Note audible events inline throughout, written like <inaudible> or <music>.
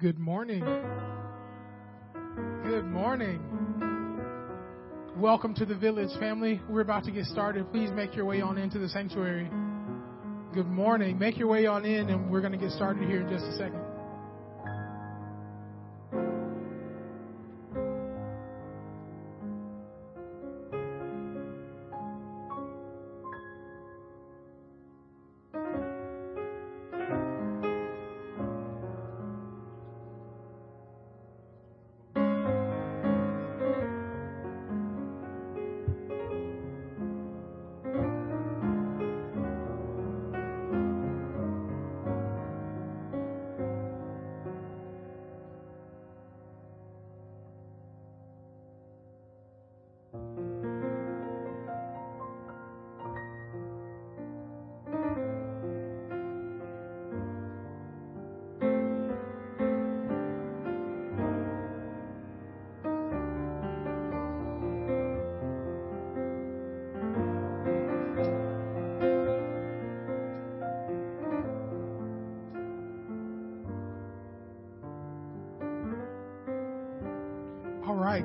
Good morning. Good morning. Welcome to the village family. We're about to get started. Please make your way on into the sanctuary. Good morning. Make your way on in, and we're going to get started here in just a second.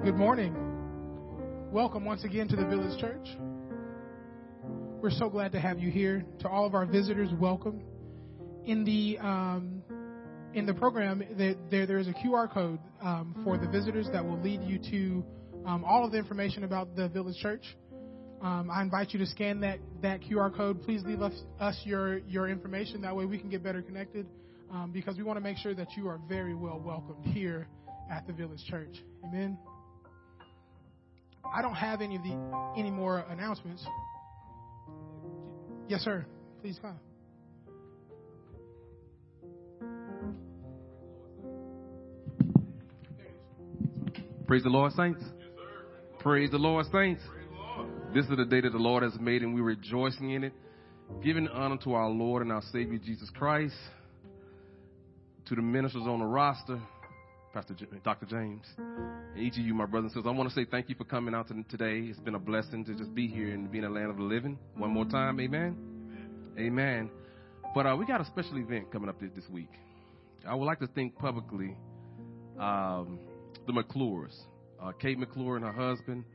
Good morning. Welcome once again to the Village Church. We're so glad to have you here. To all of our visitors, welcome. In the um, in the program, there there is a QR code um, for the visitors that will lead you to um, all of the information about the Village Church. Um, I invite you to scan that that QR code. Please leave us, us your your information. That way, we can get better connected. Um, because we want to make sure that you are very well welcomed here at the Village Church. Amen. I don't have any of the any more announcements. Yes, sir. Please come. Praise the Lord, saints. Praise the Lord, saints. This is the day that the Lord has made, and we're rejoicing in it, giving honor to our Lord and our Savior Jesus Christ, to the ministers on the roster, Pastor J- Dr. James, and each of you, my brothers and sisters. I want to say thank you for coming out today. It's been a blessing to just be here and be in the land of the living. One more time, amen. Amen. amen. But uh, we got a special event coming up this week. I would like to thank publicly um, the McClures, uh, Kate McClure and her husband.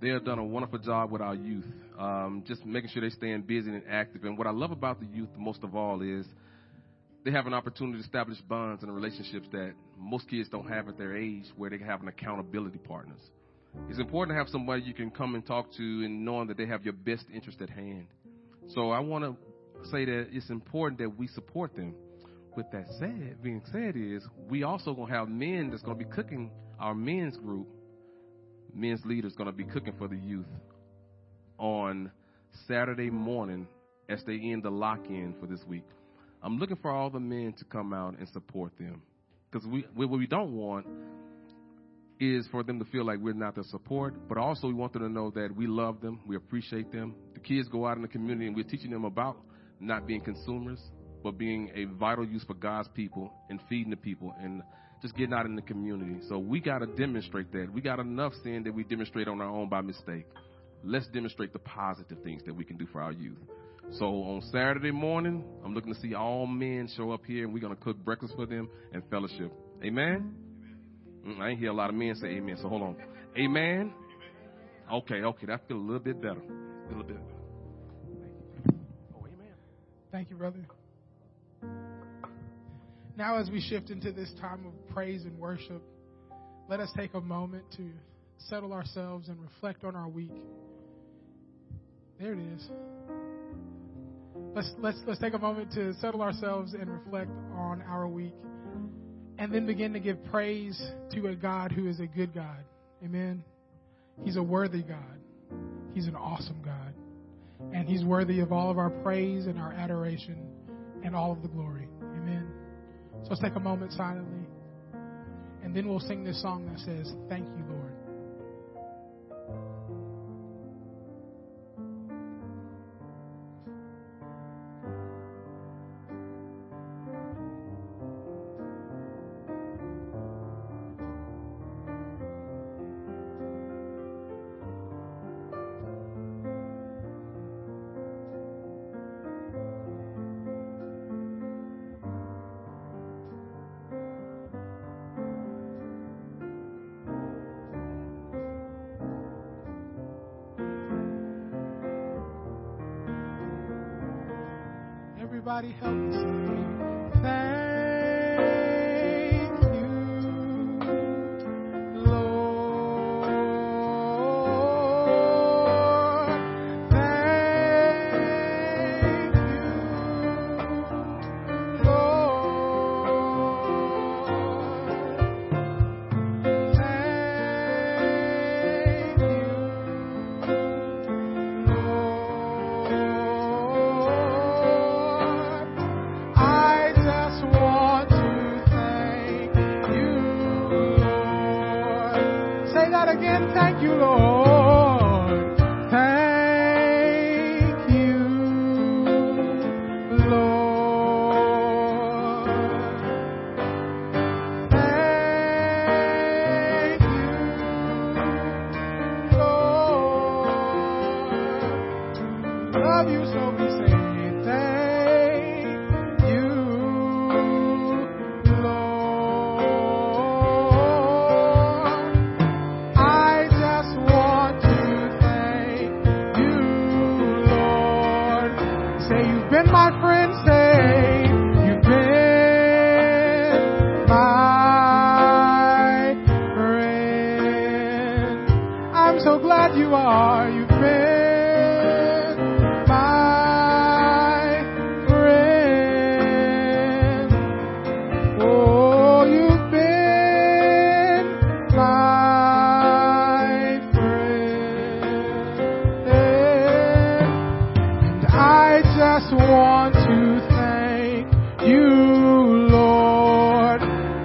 They have done a wonderful job with our youth, um, just making sure they staying busy and active. And what I love about the youth most of all is they have an opportunity to establish bonds and relationships that most kids don't have at their age where they can have an accountability partners. It's important to have somebody you can come and talk to and knowing that they have your best interest at hand. So I want to say that it's important that we support them. With that said, being said is we also to have men that's going to be cooking our men's group, men's leaders going to be cooking for the youth on Saturday morning as they end the lock-in for this week. I'm looking for all the men to come out and support them. Because we, what we don't want is for them to feel like we're not their support, but also we want them to know that we love them, we appreciate them. The kids go out in the community and we're teaching them about not being consumers, but being a vital use for God's people and feeding the people and just getting out in the community. So we got to demonstrate that. We got enough sin that we demonstrate on our own by mistake. Let's demonstrate the positive things that we can do for our youth. So on Saturday morning, I'm looking to see all men show up here, and we're going to cook breakfast for them and fellowship. Amen? Mm, I ain't hear a lot of men say amen, so hold on. Amen? Okay, okay, that feel a little bit better. A little bit better. Oh, amen. Thank you, brother. Now, as we shift into this time of praise and worship, let us take a moment to settle ourselves and reflect on our week. There it is. Let's, let's, let's take a moment to settle ourselves and reflect on our week. And then begin to give praise to a God who is a good God. Amen. He's a worthy God. He's an awesome God. And He's worthy of all of our praise and our adoration and all of the glory. Amen. So let's take a moment silently. And then we'll sing this song that says, Thank you, Lord.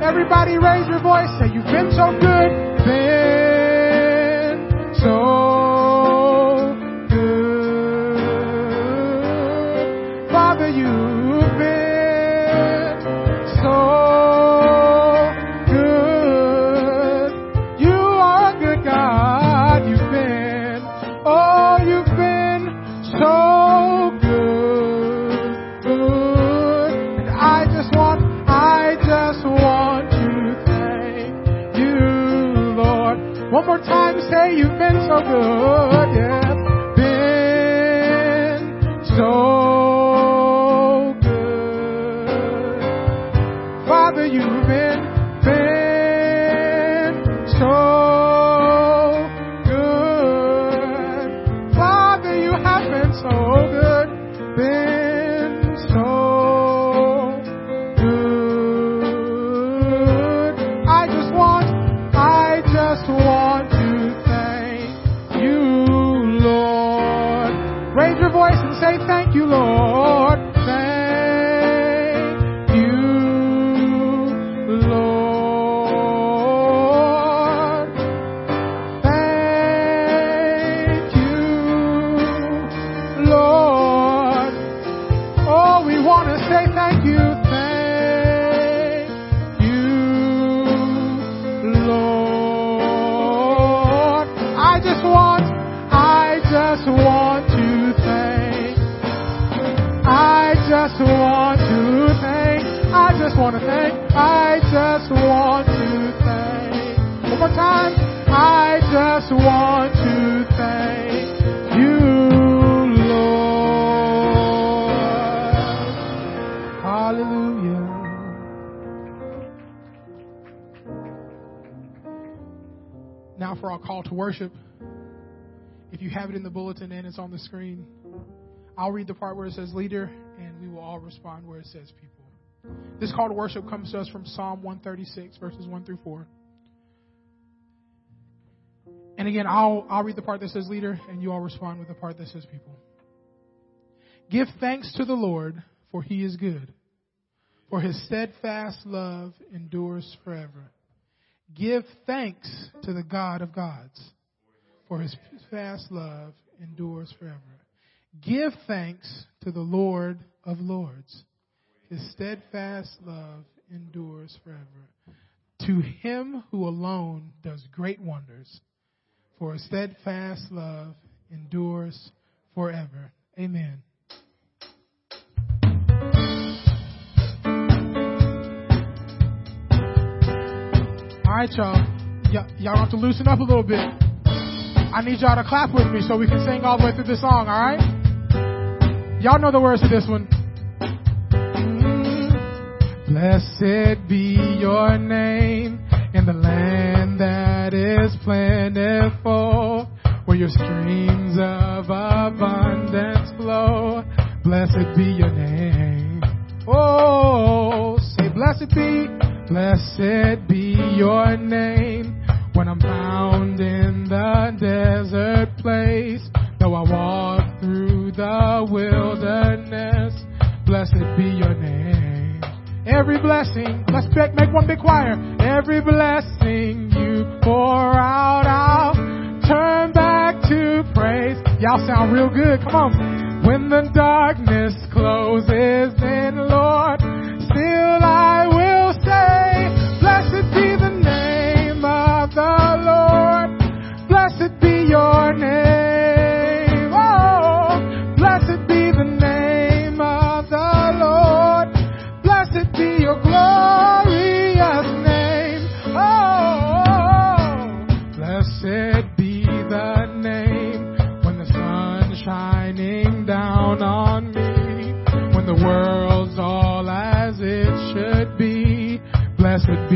Everybody raise your voice. Say, You've been so good. Worship. If you have it in the bulletin and it's on the screen, I'll read the part where it says leader, and we will all respond where it says people. This call to worship comes to us from Psalm 136, verses 1 through 4. And again, I'll, I'll read the part that says leader, and you all respond with the part that says people. Give thanks to the Lord, for he is good, for his steadfast love endures forever. Give thanks to the God of gods, for his steadfast love endures forever. Give thanks to the Lord of lords. His steadfast love endures forever. To him who alone does great wonders, for his steadfast love endures forever. Amen. Right, y'all. Y- y'all have to loosen up a little bit. I need y'all to clap with me so we can sing all the way through this song, all right? Y'all know the words to this one. Mm-hmm. Blessed be your name in the land that is plentiful, where your streams of abundance flow. Blessed be your name. Oh, say blessed be, blessed be your name when I'm found in the desert place. Though I walk through the wilderness, blessed be your name. Every blessing, let's make, one big choir. Every blessing you pour out, I'll turn back to praise. Y'all sound real good. Come on. When the darkness closes in, Lord, still I will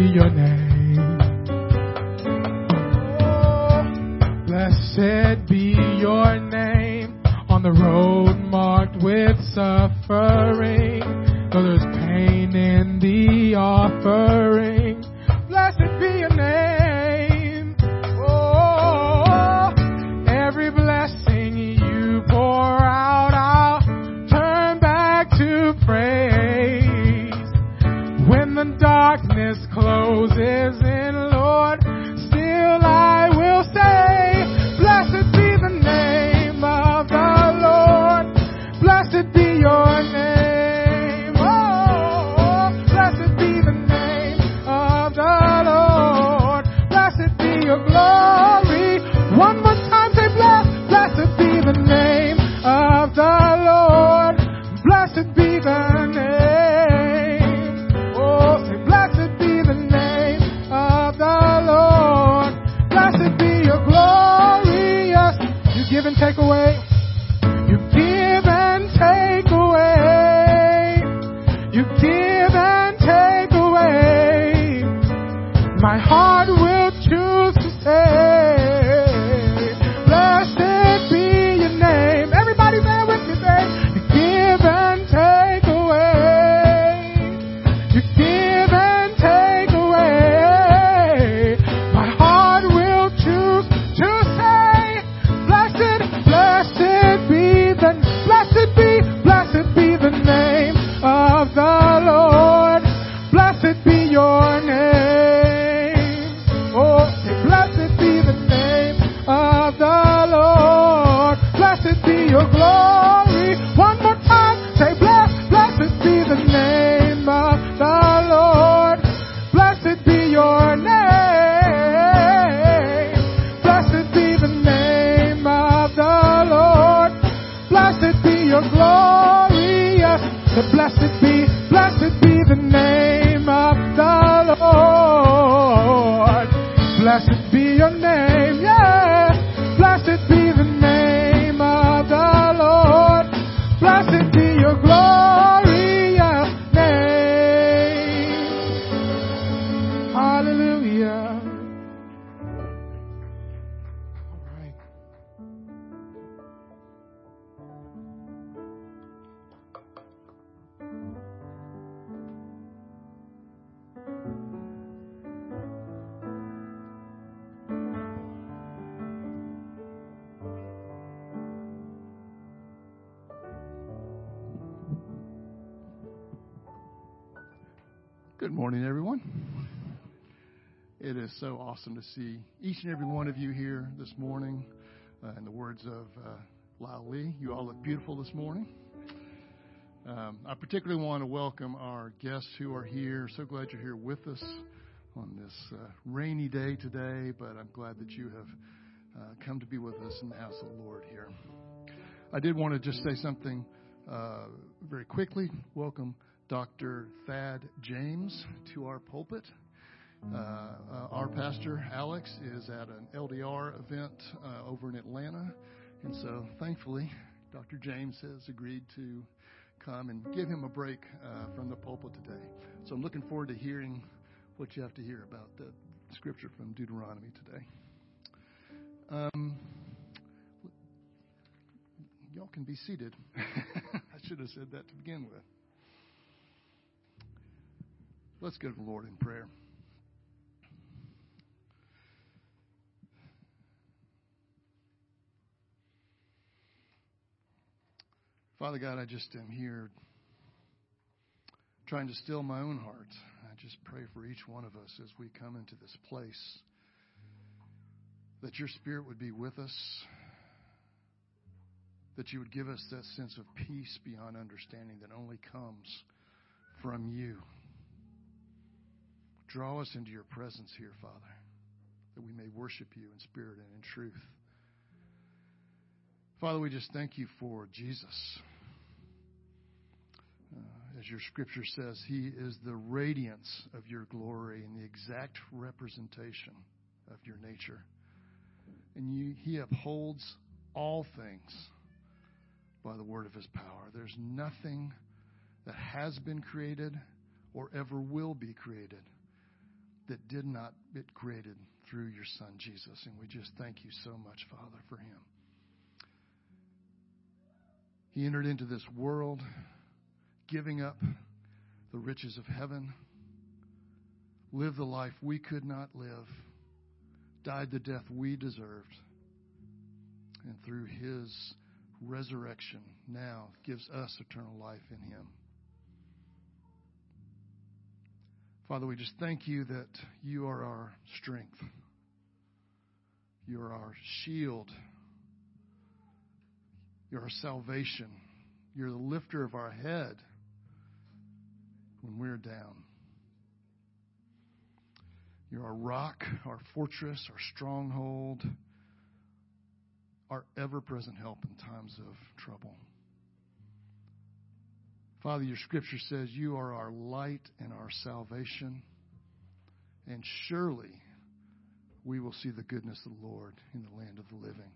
be your name. Blessed be your name on the road marked with suffering. Though there's pain in the offering, Good morning, everyone. It is so awesome to see each and every one of you here this morning. Uh, in the words of uh, Lyle Lee, you all look beautiful this morning. Um, I particularly want to welcome our guests who are here. So glad you're here with us on this uh, rainy day today, but I'm glad that you have uh, come to be with us in the house of the Lord here. I did want to just say something uh, very quickly. Welcome Dr. Thad James to our pulpit. Uh, uh, our pastor, Alex, is at an LDR event uh, over in Atlanta. And so, thankfully, Dr. James has agreed to come and give him a break uh, from the pulpit today. So I'm looking forward to hearing what you have to hear about the scripture from Deuteronomy today. Um, y'all can be seated. <laughs> I should have said that to begin with. Let's go to the Lord in prayer. Father God, I just am here trying to still my own heart. I just pray for each one of us as we come into this place that your Spirit would be with us, that you would give us that sense of peace beyond understanding that only comes from you. Draw us into your presence here, Father, that we may worship you in spirit and in truth. Father, we just thank you for Jesus. Uh, as your scripture says, he is the radiance of your glory and the exact representation of your nature. And you, he upholds all things by the word of his power. There's nothing that has been created or ever will be created that did not get created through your son Jesus. And we just thank you so much, Father, for him. He entered into this world giving up the riches of heaven, lived the life we could not live, died the death we deserved, and through his resurrection now gives us eternal life in him. Father, we just thank you that you are our strength. You are our shield. You're our salvation. You're the lifter of our head when we're down. You're our rock, our fortress, our stronghold, our ever present help in times of trouble. Father, your scripture says you are our light and our salvation, and surely we will see the goodness of the Lord in the land of the living.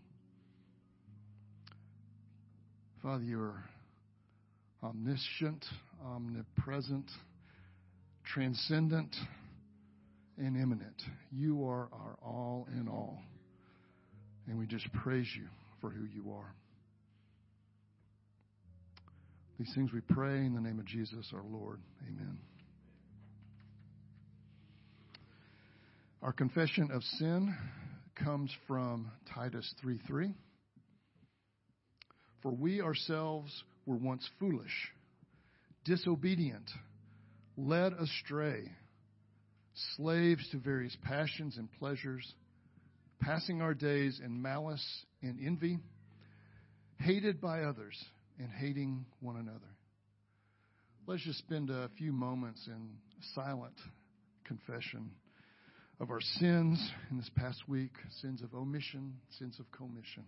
Father, you are omniscient, omnipresent, transcendent, and immanent. You are our all in all. And we just praise you for who you are. These things we pray in the name of Jesus our Lord. Amen. Our confession of sin comes from Titus 3 3. For we ourselves were once foolish, disobedient, led astray, slaves to various passions and pleasures, passing our days in malice and envy, hated by others and hating one another. Let's just spend a few moments in silent confession of our sins in this past week sins of omission, sins of commission.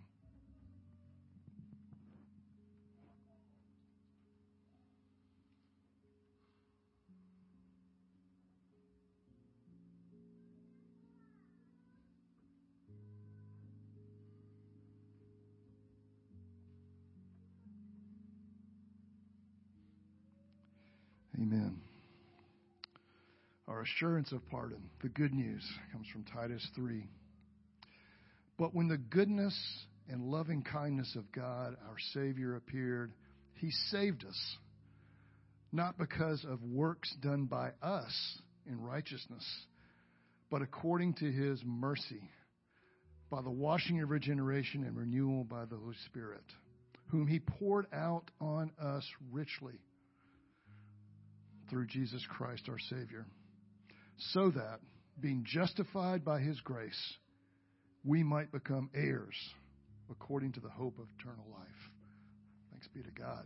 Our assurance of pardon, the good news, comes from Titus 3. But when the goodness and loving kindness of God, our Savior, appeared, He saved us, not because of works done by us in righteousness, but according to His mercy, by the washing of regeneration and renewal by the Holy Spirit, whom He poured out on us richly through Jesus Christ our Savior, so that, being justified by His grace, we might become heirs according to the hope of eternal life. Thanks be to God.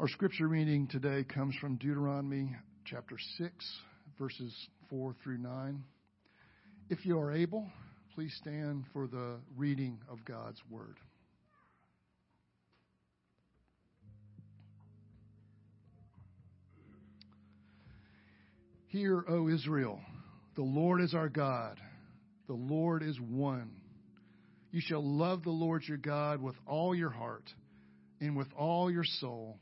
Our scripture reading today comes from Deuteronomy chapter 6, verses 4 through 9. If you are able, please stand for the reading of God's word. Hear, O Israel, the Lord is our God, the Lord is one. You shall love the Lord your God with all your heart, and with all your soul,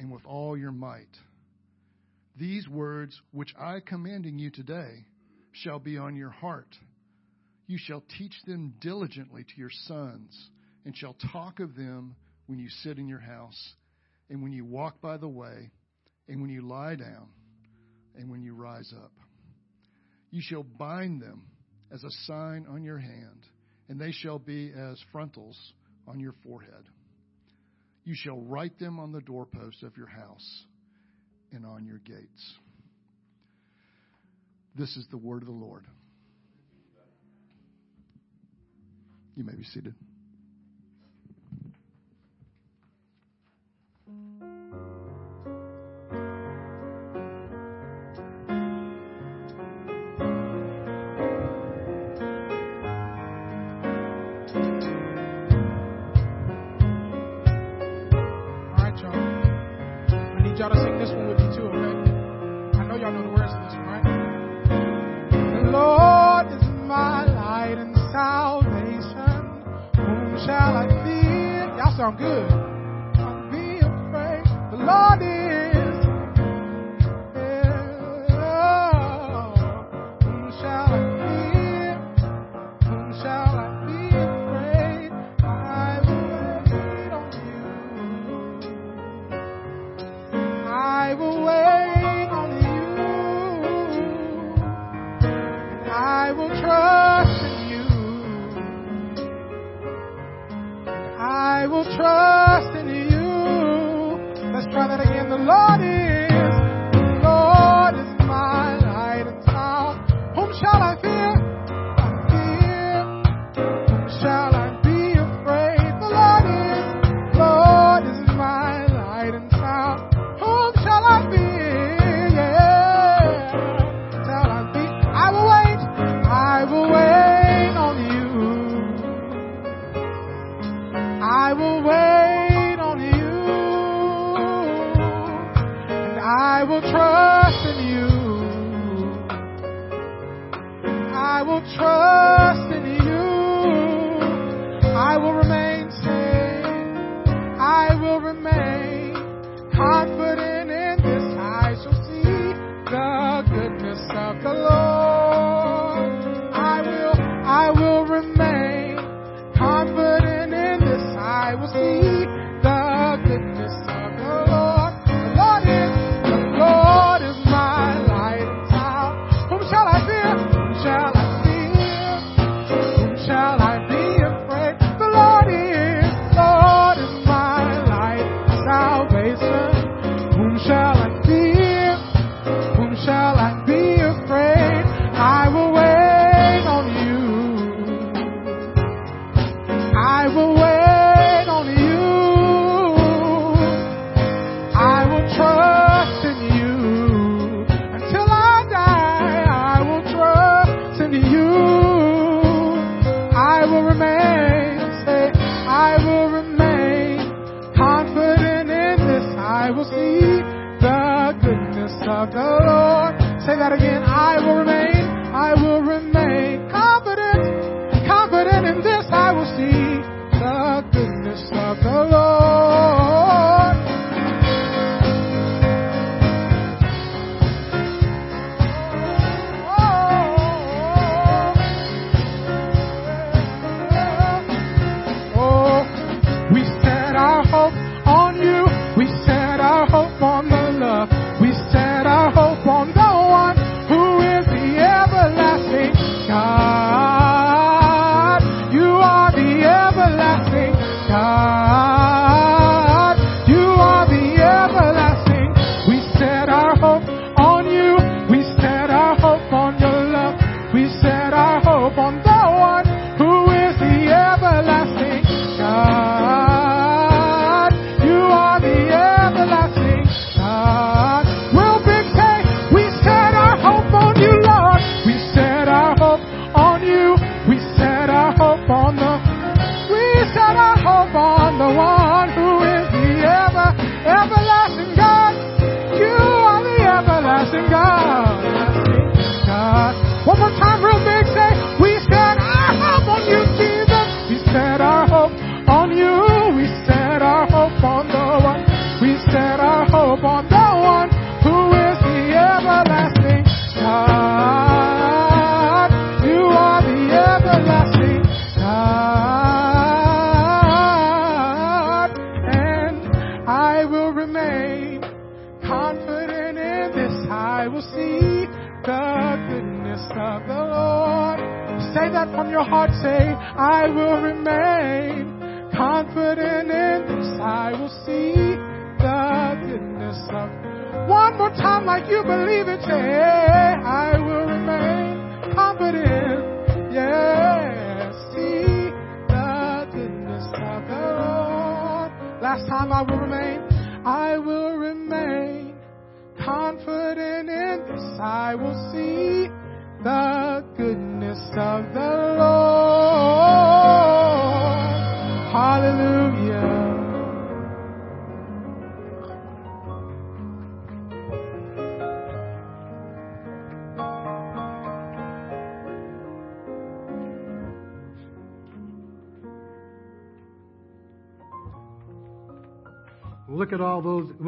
and with all your might. These words which I commanding you today shall be on your heart. You shall teach them diligently to your sons, and shall talk of them when you sit in your house, and when you walk by the way, and when you lie down and when you rise up. You shall bind them as a sign on your hand, and they shall be as frontals on your forehead. You shall write them on the doorposts of your house and on your gates. This is the word of the Lord. You may be seated. y'all to sing this one with me too, okay? I know y'all know the words to this one, right? The Lord is my light and salvation. Whom shall I fear? Y'all sound good. I'll be afraid. The Lord is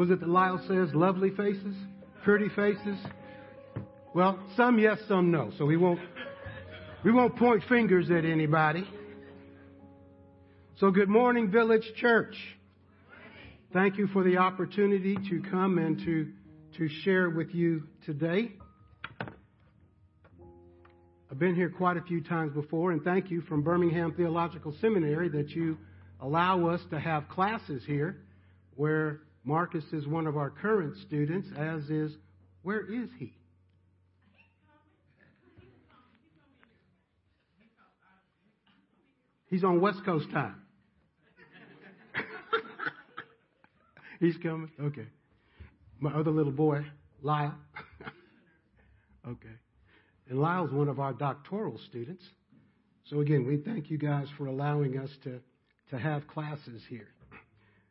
was it that Lyle says, lovely faces? Pretty faces? Well, some yes, some no. So we won't, we won't point fingers at anybody. So, good morning, Village Church. Thank you for the opportunity to come and to, to share with you today. I've been here quite a few times before, and thank you from Birmingham Theological Seminary that you allow us to have classes here where Marcus is one of our current students, as is, where is he? He's on West Coast time. <laughs> He's coming? Okay. My other little boy, Lyle. <laughs> okay. And Lyle's one of our doctoral students. So again, we thank you guys for allowing us to, to have classes here.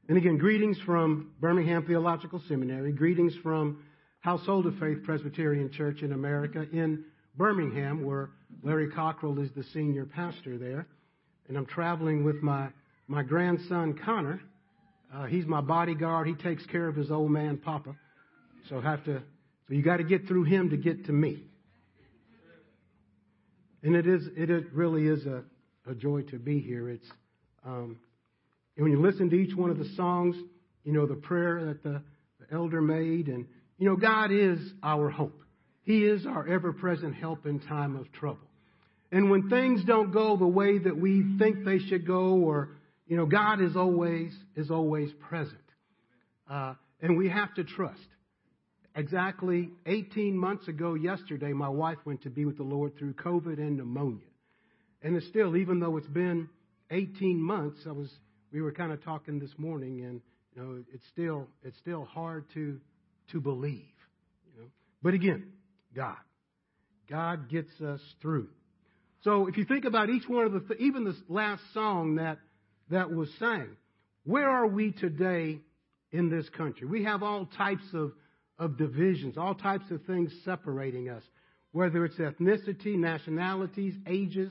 And again, greetings from Birmingham Theological Seminary. Greetings from Household of Faith Presbyterian Church in America in Birmingham, where Larry Cockrell is the senior pastor there. And I'm traveling with my, my grandson, Connor, uh, he's my bodyguard. He takes care of his old man, Papa. So have to. So you got to get through him to get to me. And it is. It, it really is a, a joy to be here. It's. Um, when you listen to each one of the songs, you know the prayer that the, the elder made, and you know God is our hope. He is our ever-present help in time of trouble. And when things don't go the way that we think they should go, or you know, God is always is always present, uh, and we have to trust. Exactly 18 months ago, yesterday, my wife went to be with the Lord through COVID and pneumonia, and it's still, even though it's been 18 months, I was we were kind of talking this morning, and you know, it's still it's still hard to to believe, you know. But again, God, God gets us through. So if you think about each one of the, th- even this last song that that was sang. Where are we today in this country? We have all types of, of divisions, all types of things separating us, whether it's ethnicity, nationalities, ages,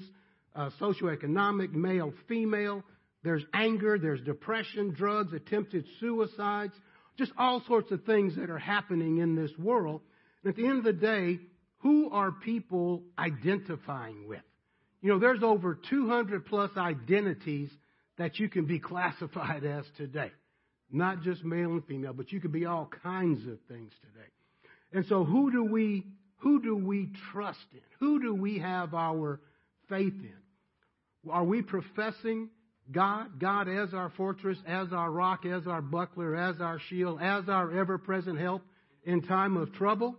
uh, socioeconomic, male, female. There's anger, there's depression, drugs, attempted suicides, just all sorts of things that are happening in this world. And at the end of the day, who are people identifying with? You know, there's over 200 plus identities that you can be <laughs> classified as today. Not just male and female, but you can be all kinds of things today. And so who do we who do we trust in? Who do we have our faith in? Are we professing God, God as our fortress, as our rock, as our buckler, as our shield, as our ever present help in time of trouble?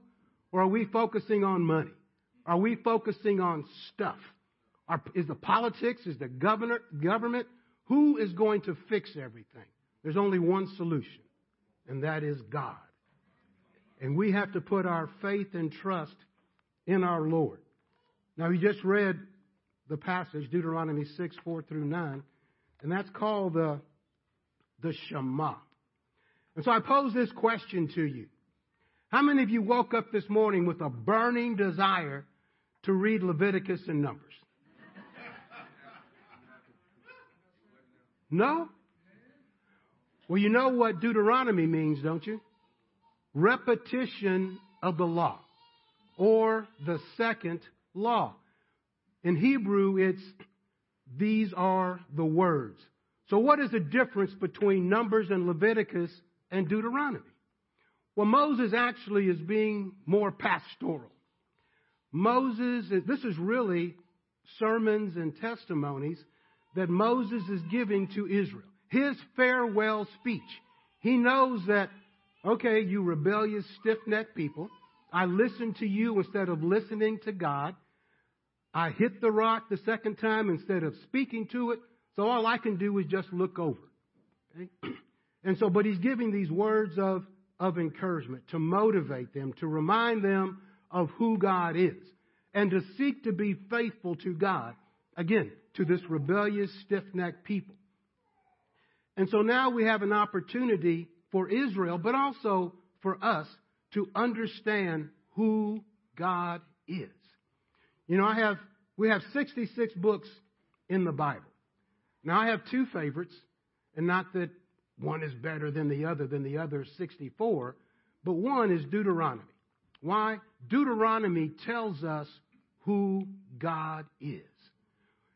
Or are we focusing on money? Are we focusing on stuff? Are, is the politics, is the governor, government, who is going to fix everything? There's only one solution, and that is God. And we have to put our faith and trust in our Lord. Now, we just read the passage, Deuteronomy 6, 4 through 9, and that's called the, the Shema. And so I pose this question to you. How many of you woke up this morning with a burning desire to read Leviticus and Numbers? No? Well, you know what Deuteronomy means, don't you? Repetition of the law, or the second law. In Hebrew, it's these are the words. So, what is the difference between Numbers and Leviticus and Deuteronomy? Well, Moses actually is being more pastoral. Moses, this is really sermons and testimonies that Moses is giving to Israel. His farewell speech. He knows that, okay, you rebellious, stiff necked people, I listened to you instead of listening to God. I hit the rock the second time instead of speaking to it. So all I can do is just look over. Okay? And so, but he's giving these words of, of encouragement to motivate them, to remind them of who God is, and to seek to be faithful to God, again, to this rebellious, stiff necked people. And so now we have an opportunity for Israel, but also for us to understand who God is. You know, I have, we have 66 books in the Bible. Now I have two favorites, and not that one is better than the other than the other 64, but one is Deuteronomy. Why? Deuteronomy tells us who God is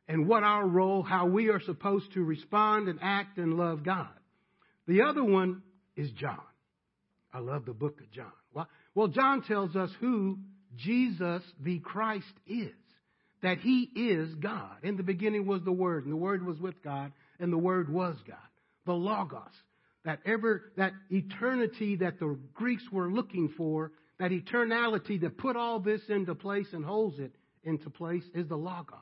and what our role, how we are supposed to respond and act and love God. The other one is John. I love the book of John. Why? Well, John tells us who Jesus the Christ is. That he is God. In the beginning was the Word, and the Word was with God, and the Word was God. The Logos. That ever, that eternity that the Greeks were looking for, that eternality that put all this into place and holds it into place is the Logos.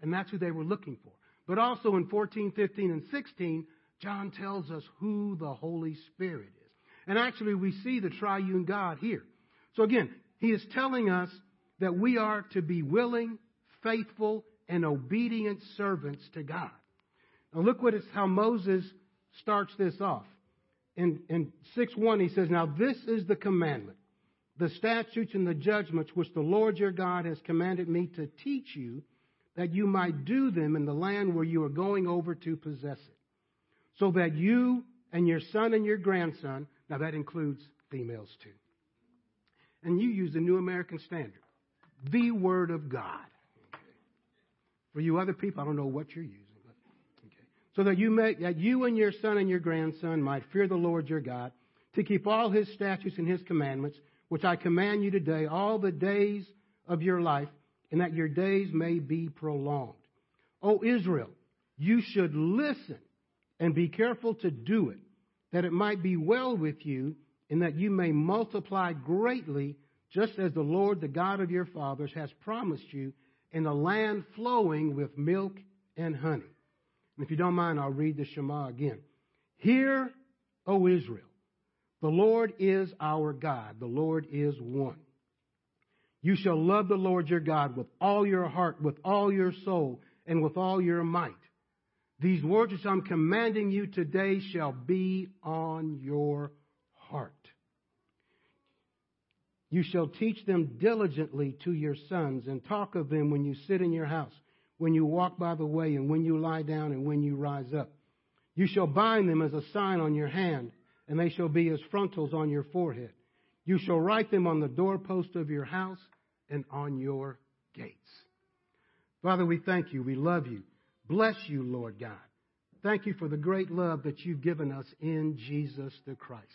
And that's who they were looking for. But also in 14, 15, and 16, John tells us who the Holy Spirit is. And actually, we see the triune God here. So again, he is telling us that we are to be willing, faithful, and obedient servants to God. Now look what it's how Moses starts this off. In, in 6 1, he says, Now this is the commandment, the statutes and the judgments which the Lord your God has commanded me to teach you, that you might do them in the land where you are going over to possess it, so that you and your son and your grandson now, that includes females too. And you use the New American Standard, the Word of God. For you other people, I don't know what you're using. But, okay. So that you, may, that you and your son and your grandson might fear the Lord your God, to keep all his statutes and his commandments, which I command you today, all the days of your life, and that your days may be prolonged. O Israel, you should listen and be careful to do it that it might be well with you, and that you may multiply greatly, just as the Lord, the God of your fathers, has promised you, in a land flowing with milk and honey. And if you don't mind, I'll read the Shema again. Hear, O Israel, the Lord is our God, the Lord is one. You shall love the Lord your God with all your heart, with all your soul, and with all your might. These words which I'm commanding you today shall be on your heart. You shall teach them diligently to your sons and talk of them when you sit in your house, when you walk by the way, and when you lie down, and when you rise up. You shall bind them as a sign on your hand, and they shall be as frontals on your forehead. You shall write them on the doorpost of your house and on your gates. Father, we thank you. We love you. Bless you, Lord God. Thank you for the great love that you've given us in Jesus the Christ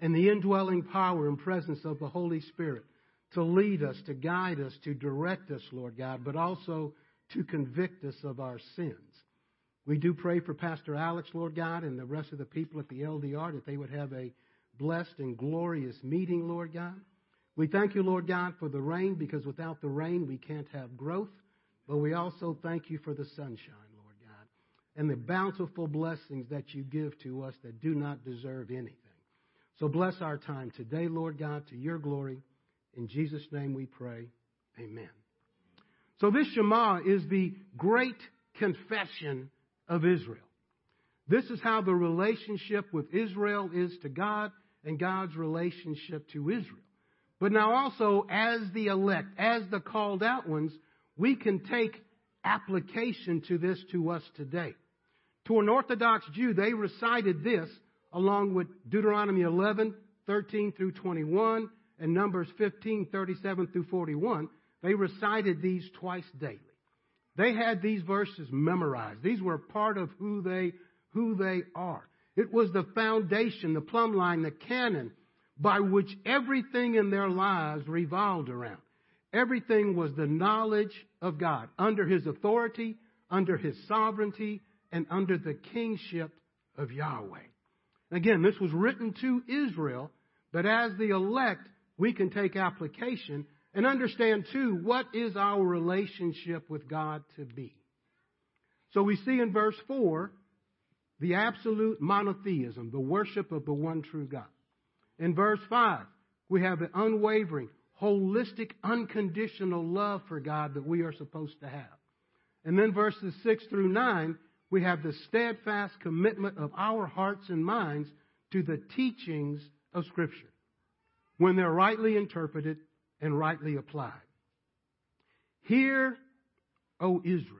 and the indwelling power and presence of the Holy Spirit to lead us, to guide us, to direct us, Lord God, but also to convict us of our sins. We do pray for Pastor Alex, Lord God, and the rest of the people at the LDR that they would have a blessed and glorious meeting, Lord God. We thank you, Lord God, for the rain because without the rain we can't have growth. But we also thank you for the sunshine, Lord God, and the bountiful blessings that you give to us that do not deserve anything. So bless our time today, Lord God, to your glory. In Jesus' name we pray. Amen. So this Shema is the great confession of Israel. This is how the relationship with Israel is to God and God's relationship to Israel. But now also, as the elect, as the called out ones, we can take application to this to us today. To an Orthodox Jew, they recited this along with Deuteronomy 11, 13 through 21, and Numbers 15, 37 through 41. They recited these twice daily. They had these verses memorized. These were part of who they, who they are. It was the foundation, the plumb line, the canon by which everything in their lives revolved around. Everything was the knowledge of God, under His authority, under His sovereignty, and under the kingship of Yahweh. Again, this was written to Israel, but as the elect, we can take application and understand too what is our relationship with God to be. So we see in verse 4 the absolute monotheism, the worship of the one true God. In verse 5, we have the unwavering, holistic, unconditional love for God that we are supposed to have. And then verses 6 through 9, we have the steadfast commitment of our hearts and minds to the teachings of Scripture when they're rightly interpreted and rightly applied. Hear, O Israel.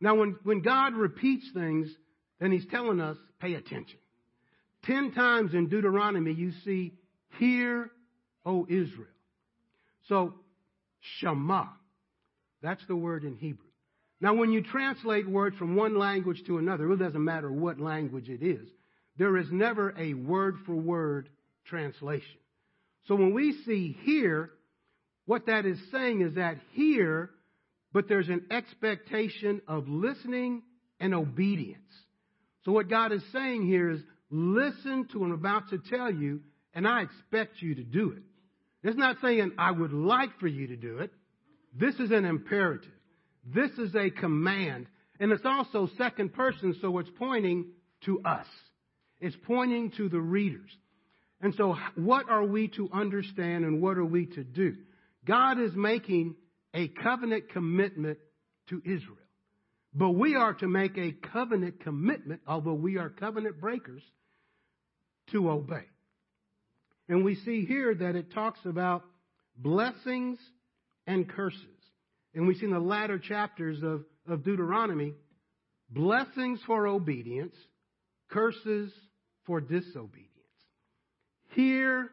Now, when, when God repeats things, then He's telling us, pay attention. Ten times in Deuteronomy, you see, Hear, O Israel. So, Shema. That's the word in Hebrew. Now, when you translate words from one language to another, it doesn't matter what language it is, there is never a word for word translation. So when we see here, what that is saying is that here, but there's an expectation of listening and obedience. So what God is saying here is listen to what I'm about to tell you, and I expect you to do it. It's not saying I would like for you to do it. This is an imperative. This is a command. And it's also second person, so it's pointing to us. It's pointing to the readers. And so, what are we to understand and what are we to do? God is making a covenant commitment to Israel. But we are to make a covenant commitment, although we are covenant breakers, to obey. And we see here that it talks about blessings and curses. And we see in the latter chapters of, of Deuteronomy blessings for obedience, curses for disobedience. Hear,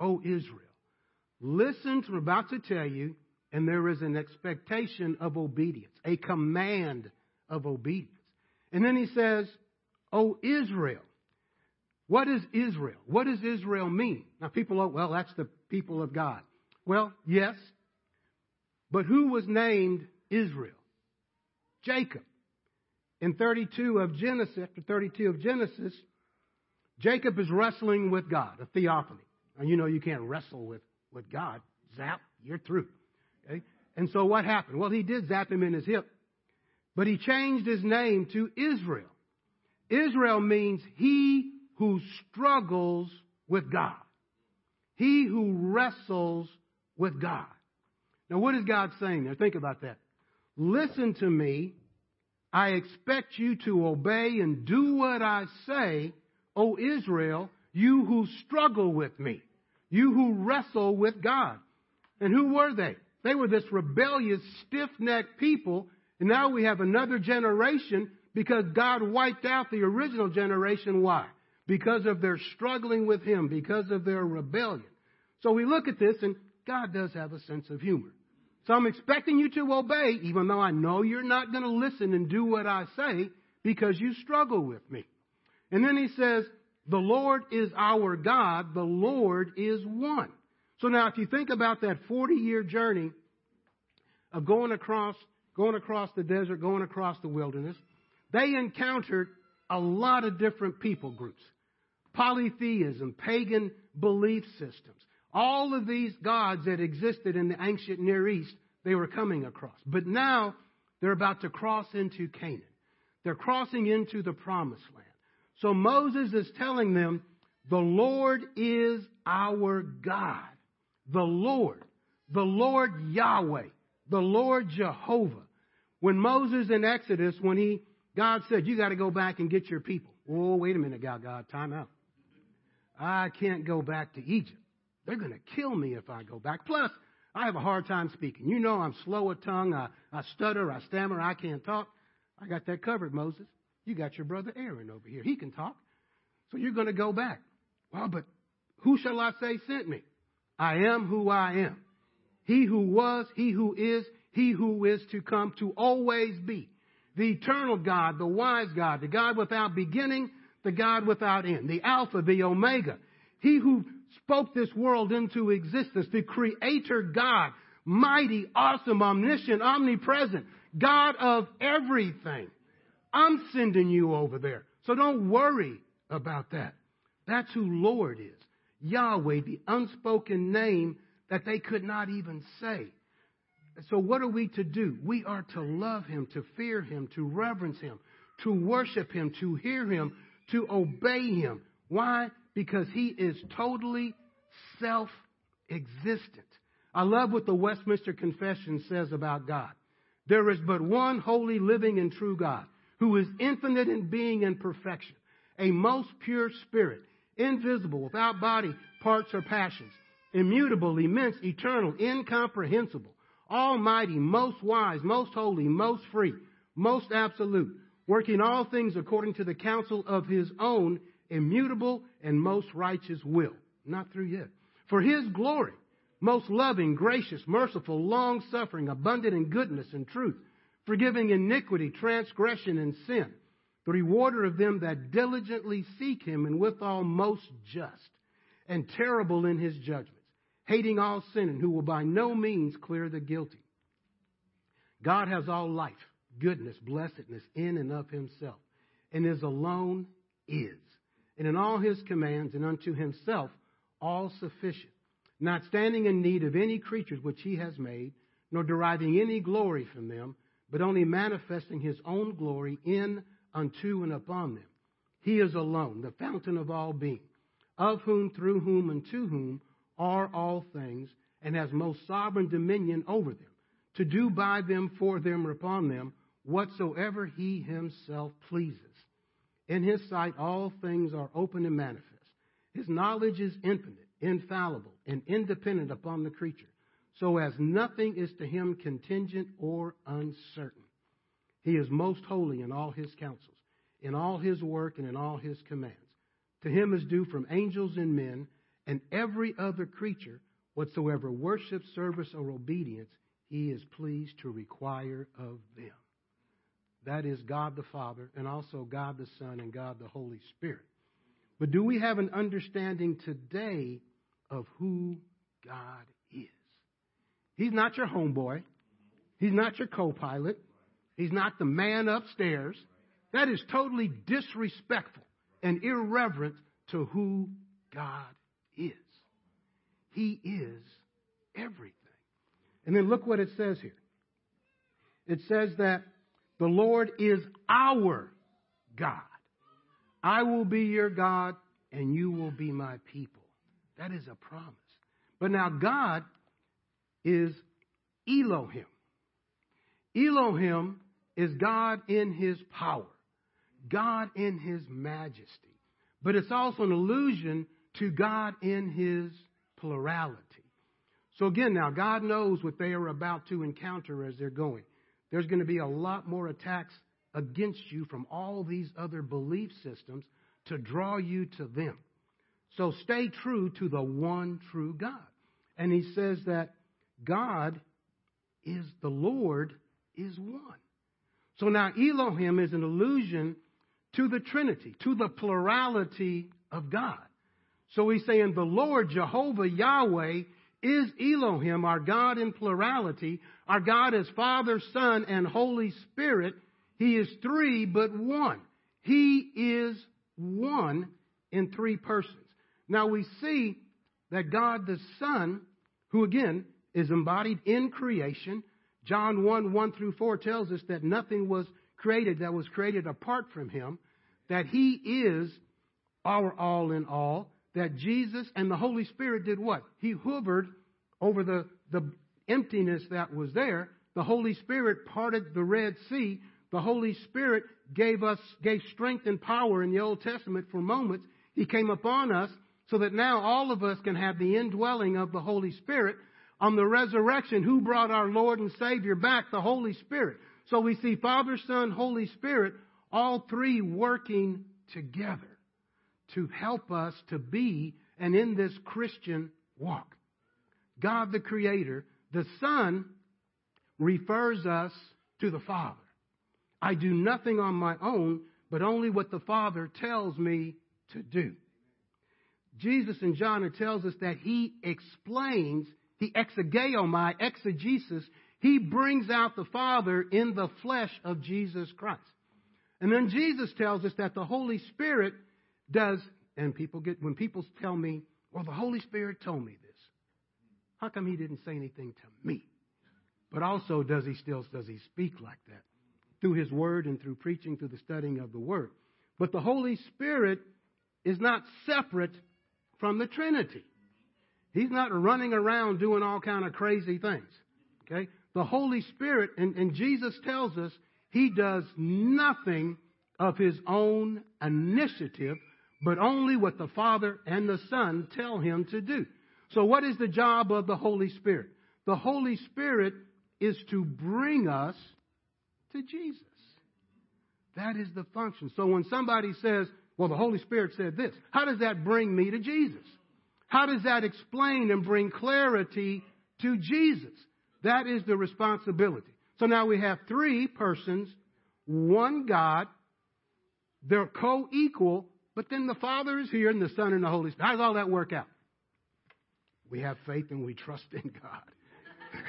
O Israel. Listen to what I'm about to tell you, and there is an expectation of obedience, a command of obedience. And then he says, O Israel. What is Israel? What does Israel mean? Now, people are, well, that's the people of God. Well, yes. But who was named Israel? Jacob. In 32 of Genesis, after 32 of Genesis, Jacob is wrestling with God, a theophany. And you know you can't wrestle with, with God. Zap, you're through. Okay? And so what happened? Well, he did zap him in his hip. But he changed his name to Israel. Israel means he who struggles with God. He who wrestles with God. Now, what is God saying there? Think about that. Listen to me. I expect you to obey and do what I say O Israel, you who struggle with me, you who wrestle with God. And who were they? They were this rebellious, stiff necked people. And now we have another generation because God wiped out the original generation. Why? Because of their struggling with Him, because of their rebellion. So we look at this, and God does have a sense of humor. So I'm expecting you to obey, even though I know you're not going to listen and do what I say because you struggle with me. And then he says, the Lord is our God, the Lord is one. So now if you think about that 40 year journey of going across, going across the desert, going across the wilderness, they encountered a lot of different people groups. Polytheism, pagan belief systems. All of these gods that existed in the ancient Near East, they were coming across. But now they're about to cross into Canaan. They're crossing into the promised land. So Moses is telling them, the Lord is our God. The Lord. The Lord Yahweh. The Lord Jehovah. When Moses in Exodus, when he, God said, you got to go back and get your people. Oh, wait a minute, God, God, time out. I can't go back to Egypt. They're going to kill me if I go back. Plus, I have a hard time speaking. You know I'm slow of tongue. I, I stutter. I stammer. I can't talk. I got that covered, Moses. You got your brother Aaron over here. He can talk. So you're going to go back. Well, but who shall I say sent me? I am who I am. He who was, he who is, he who is to come to always be. The eternal God, the wise God, the God without beginning, the God without end, the Alpha, the Omega. He who spoke this world into existence, the Creator God, mighty, awesome, omniscient, omnipresent, God of everything. I'm sending you over there. So don't worry about that. That's who Lord is. Yahweh, the unspoken name that they could not even say. So, what are we to do? We are to love Him, to fear Him, to reverence Him, to worship Him, to hear Him, to obey Him. Why? Because He is totally self existent. I love what the Westminster Confession says about God. There is but one holy, living, and true God who is infinite in being and perfection, a most pure spirit, invisible, without body, parts, or passions, immutable, immense, eternal, incomprehensible, almighty, most wise, most holy, most free, most absolute, working all things according to the counsel of his own immutable and most righteous will. Not through yet. For his glory, most loving, gracious, merciful, long suffering, abundant in goodness and truth, forgiving iniquity, transgression, and sin, the rewarder of them that diligently seek him, and withal most just, and terrible in his judgments, hating all sin, and who will by no means clear the guilty. God has all life, goodness, blessedness in and of himself, and is alone is, and in all his commands and unto himself all sufficient, not standing in need of any creatures which he has made, nor deriving any glory from them, but only manifesting his own glory in, unto, and upon them. He is alone, the fountain of all being, of whom, through whom, and to whom are all things, and has most sovereign dominion over them, to do by them, for them, or upon them, whatsoever he himself pleases. In his sight, all things are open and manifest. His knowledge is infinite, infallible, and independent upon the creature so as nothing is to him contingent or uncertain. He is most holy in all his counsels, in all his work, and in all his commands. To him is due from angels and men and every other creature whatsoever worship, service, or obedience he is pleased to require of them. That is God the Father, and also God the Son, and God the Holy Spirit. But do we have an understanding today of who God is? He's not your homeboy. He's not your co pilot. He's not the man upstairs. That is totally disrespectful and irreverent to who God is. He is everything. And then look what it says here. It says that the Lord is our God. I will be your God and you will be my people. That is a promise. But now God is Elohim. Elohim is God in his power, God in his majesty. But it's also an allusion to God in his plurality. So again, now God knows what they are about to encounter as they're going. There's going to be a lot more attacks against you from all these other belief systems to draw you to them. So stay true to the one true God. And he says that God is the Lord is one. So now Elohim is an allusion to the Trinity, to the plurality of God. So he's saying the Lord, Jehovah Yahweh, is Elohim, our God in plurality. Our God is Father, Son, and Holy Spirit. He is three, but one. He is one in three persons. Now we see that God the Son, who again is embodied in creation. John 1 1 through 4 tells us that nothing was created that was created apart from him, that he is our all in all, that Jesus and the Holy Spirit did what? He hovered over the, the emptiness that was there. The Holy Spirit parted the Red Sea. The Holy Spirit gave us, gave strength and power in the Old Testament for moments. He came upon us so that now all of us can have the indwelling of the Holy Spirit on the resurrection, who brought our Lord and Savior back? The Holy Spirit. So we see Father, Son, Holy Spirit, all three working together to help us to be and in this Christian walk. God the Creator, the Son refers us to the Father. I do nothing on my own, but only what the Father tells me to do. Jesus in John tells us that he explains the exegeomai, exegesis, he brings out the Father in the flesh of Jesus Christ. And then Jesus tells us that the Holy Spirit does, and people get, when people tell me, well, the Holy Spirit told me this, how come he didn't say anything to me? But also, does he still, does he speak like that? Through his word and through preaching, through the studying of the word. But the Holy Spirit is not separate from the Trinity. He's not running around doing all kind of crazy things. Okay? The Holy Spirit, and, and Jesus tells us, he does nothing of his own initiative, but only what the Father and the Son tell him to do. So what is the job of the Holy Spirit? The Holy Spirit is to bring us to Jesus. That is the function. So when somebody says, well, the Holy Spirit said this, how does that bring me to Jesus? How does that explain and bring clarity to Jesus? That is the responsibility. So now we have three persons, one God. They're co equal, but then the Father is here and the Son and the Holy Spirit. How does all that work out? We have faith and we trust in God. <laughs>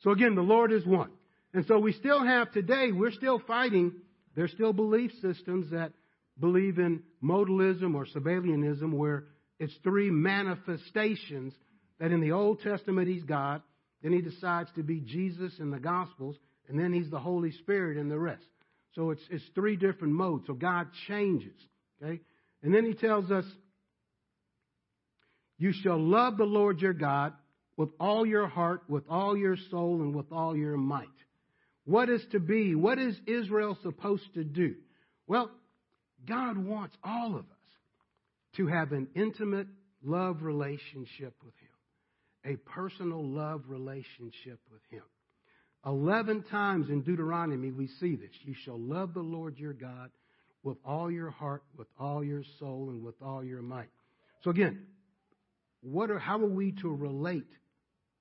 so again, the Lord is one. And so we still have today, we're still fighting. There's still belief systems that believe in modalism or Sabellianism where it's three manifestations that in the Old Testament he's God, then he decides to be Jesus in the Gospels, and then he's the Holy Spirit in the rest. So it's, it's three different modes. So God changes. Okay? And then he tells us, You shall love the Lord your God with all your heart, with all your soul, and with all your might. What is to be? What is Israel supposed to do? Well, God wants all of us to have an intimate love relationship with Him, a personal love relationship with Him. Eleven times in Deuteronomy we see this. You shall love the Lord your God with all your heart, with all your soul, and with all your might. So again, what are, how are we to relate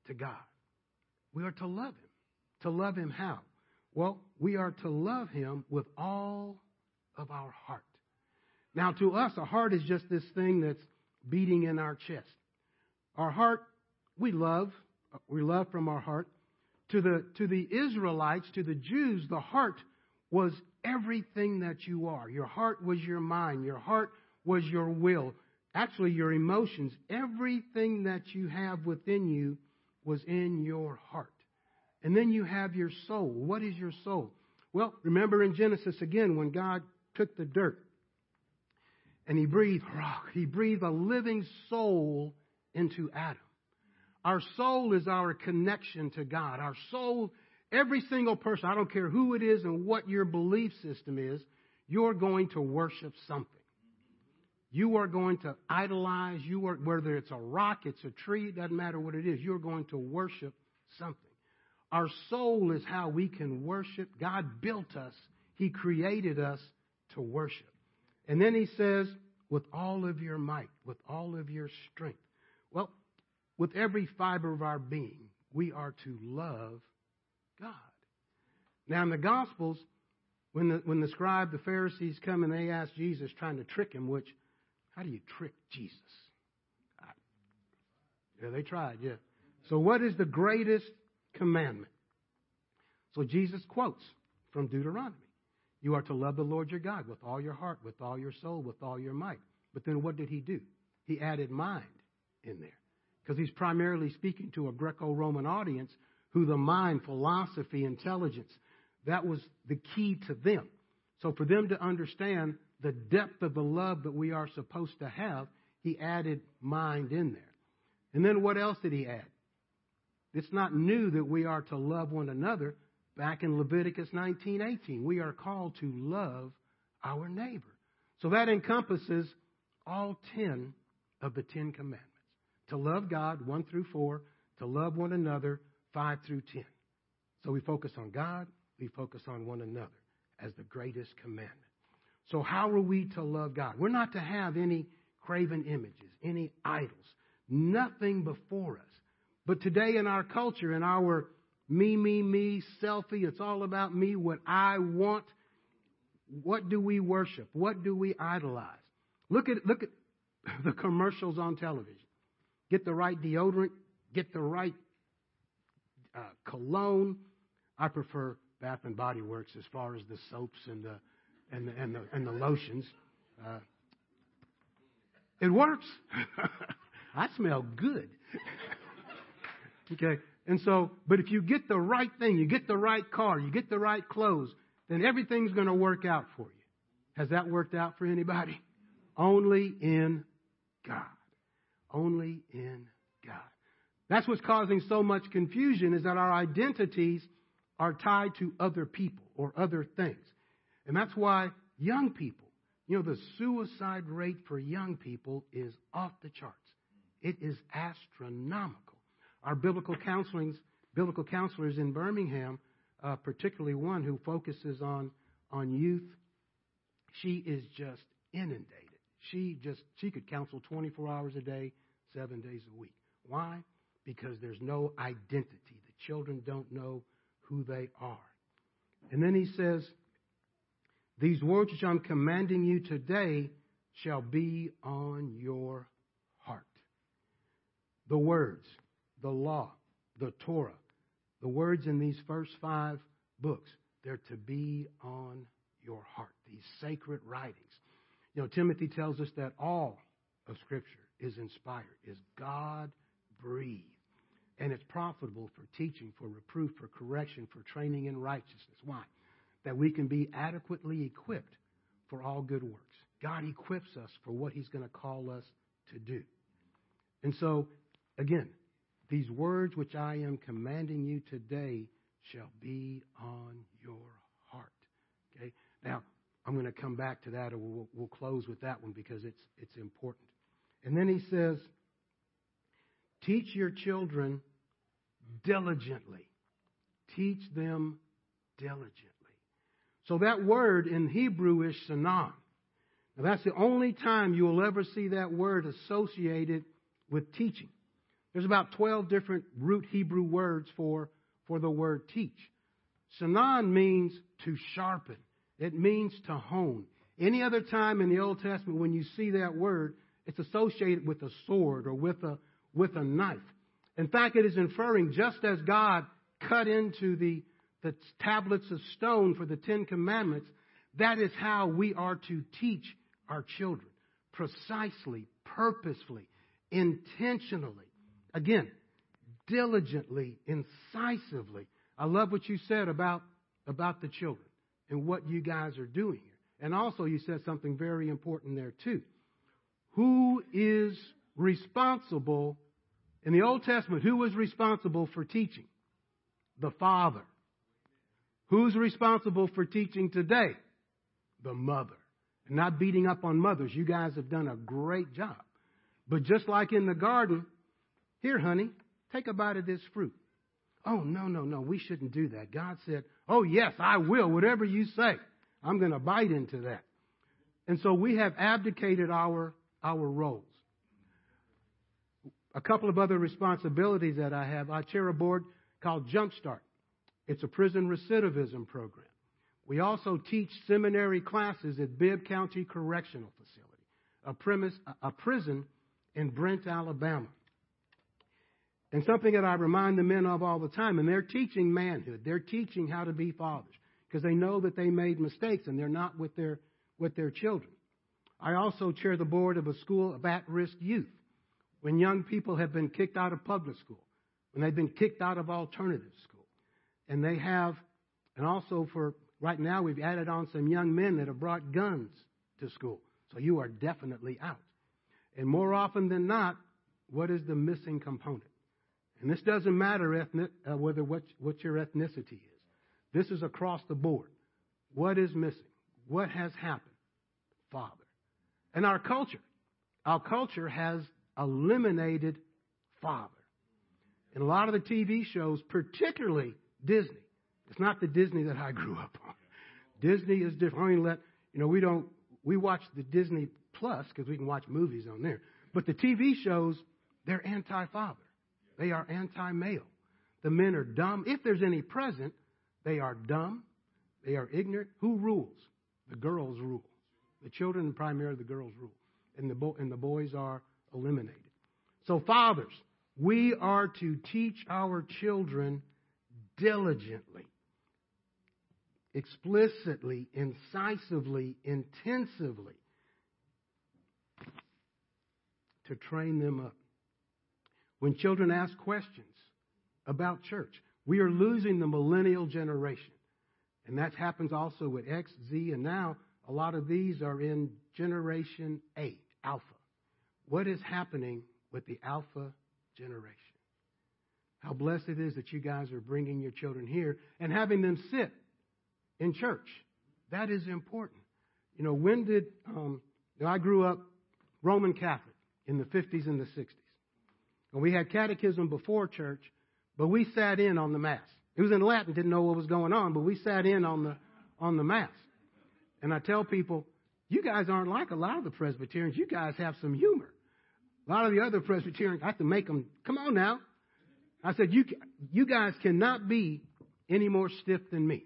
to God? We are to love Him. To love Him how? Well, we are to love Him with all of our heart. Now, to us, a heart is just this thing that's beating in our chest. Our heart, we love, we love from our heart. To the, to the Israelites, to the Jews, the heart was everything that you are. Your heart was your mind. Your heart was your will. Actually, your emotions. Everything that you have within you was in your heart. And then you have your soul. What is your soul? Well, remember in Genesis again when God took the dirt and he breathed he breathed a living soul into Adam. Our soul is our connection to God. Our soul, every single person, I don't care who it is and what your belief system is, you're going to worship something. You are going to idolize, you are, whether it's a rock, it's a tree, it doesn't matter what it is, you're going to worship something. Our soul is how we can worship. God built us, He created us to worship. And then he says, with all of your might, with all of your strength. Well, with every fiber of our being, we are to love God. Now, in the Gospels, when the, when the scribe, the Pharisees come and they ask Jesus, trying to trick him, which, how do you trick Jesus? I, yeah, they tried, yeah. So, what is the greatest commandment? So, Jesus quotes from Deuteronomy. You are to love the Lord your God with all your heart, with all your soul, with all your might. But then what did he do? He added mind in there. Because he's primarily speaking to a Greco Roman audience who the mind, philosophy, intelligence, that was the key to them. So for them to understand the depth of the love that we are supposed to have, he added mind in there. And then what else did he add? It's not new that we are to love one another, Back in Leviticus 19:18, we are called to love our neighbor. So that encompasses all 10 of the 10 commandments. To love God 1 through 4, to love one another 5 through 10. So we focus on God, we focus on one another as the greatest commandment. So how are we to love God? We're not to have any graven images, any idols, nothing before us. But today in our culture, in our me, me, me, selfie. It's all about me, what I want. What do we worship? What do we idolize? Look at, look at <laughs> the commercials on television. Get the right deodorant, get the right uh, cologne. I prefer Bath and Body Works as far as the soaps and the and the, and the, and the lotions. Uh, it works. <laughs> I smell good. <laughs> okay. And so, but if you get the right thing, you get the right car, you get the right clothes, then everything's going to work out for you. Has that worked out for anybody? Only in God. Only in God. That's what's causing so much confusion is that our identities are tied to other people or other things. And that's why young people, you know, the suicide rate for young people is off the charts. It is astronomical. Our biblical counselings, biblical counselors in Birmingham, uh, particularly one who focuses on on youth, she is just inundated. She just she could counsel 24 hours a day, seven days a week. Why? Because there's no identity. The children don't know who they are. And then he says, These words which I'm commanding you today shall be on your heart. The words, the law, the Torah, the words in these first five books, they're to be on your heart, these sacred writings. You know, Timothy tells us that all of Scripture is inspired, is God breathed, and it's profitable for teaching, for reproof, for correction, for training in righteousness. Why? That we can be adequately equipped for all good works. God equips us for what He's going to call us to do. And so, again, these words which I am commanding you today shall be on your heart. Okay? Now, I'm going to come back to that, or we'll, we'll close with that one because it's, it's important. And then he says, Teach your children diligently. Teach them diligently. So that word in Hebrew is shanan. Now that's the only time you will ever see that word associated with teaching. There's about 12 different root Hebrew words for, for the word teach. Shanan means to sharpen. It means to hone. Any other time in the Old Testament when you see that word, it's associated with a sword or with a, with a knife. In fact, it is inferring just as God cut into the, the tablets of stone for the Ten Commandments, that is how we are to teach our children. Precisely, purposefully, intentionally. Again, diligently, incisively. I love what you said about, about the children and what you guys are doing here. And also, you said something very important there, too. Who is responsible in the Old Testament? Who was responsible for teaching? The Father. Who's responsible for teaching today? The mother. Not beating up on mothers. You guys have done a great job. But just like in the garden, here, honey, take a bite of this fruit. Oh, no, no, no, we shouldn't do that. God said, Oh, yes, I will, whatever you say. I'm going to bite into that. And so we have abdicated our, our roles. A couple of other responsibilities that I have. I chair a board called Jumpstart. It's a prison recidivism program. We also teach seminary classes at Bibb County Correctional Facility, a, premise, a prison in Brent, Alabama. And something that I remind the men of all the time, and they're teaching manhood. They're teaching how to be fathers because they know that they made mistakes and they're not with their, with their children. I also chair the board of a school of at risk youth. When young people have been kicked out of public school, when they've been kicked out of alternative school, and they have, and also for right now, we've added on some young men that have brought guns to school. So you are definitely out. And more often than not, what is the missing component? And this doesn't matter uh, whether what, what your ethnicity is. This is across the board. What is missing? What has happened? Father. And our culture. Our culture has eliminated father. And a lot of the TV shows, particularly Disney. It's not the Disney that I grew up on. Disney is different. I mean, let, you know, we don't, we watch the Disney Plus because we can watch movies on there. But the TV shows, they're anti-father. They are anti male. The men are dumb. If there's any present, they are dumb. They are ignorant. Who rules? The girls rule. The children, primarily the girls, rule. And the, bo- and the boys are eliminated. So, fathers, we are to teach our children diligently, explicitly, incisively, intensively. to train them up. When children ask questions about church, we are losing the millennial generation. And that happens also with X, Z, and now a lot of these are in generation A, alpha. What is happening with the alpha generation? How blessed it is that you guys are bringing your children here and having them sit in church. That is important. You know, when did, um, you know, I grew up Roman Catholic in the 50s and the 60s. And we had catechism before church, but we sat in on the Mass. It was in Latin, didn't know what was going on, but we sat in on the, on the Mass. And I tell people, you guys aren't like a lot of the Presbyterians. You guys have some humor. A lot of the other Presbyterians, I have to make them, come on now. I said, you, you guys cannot be any more stiff than me.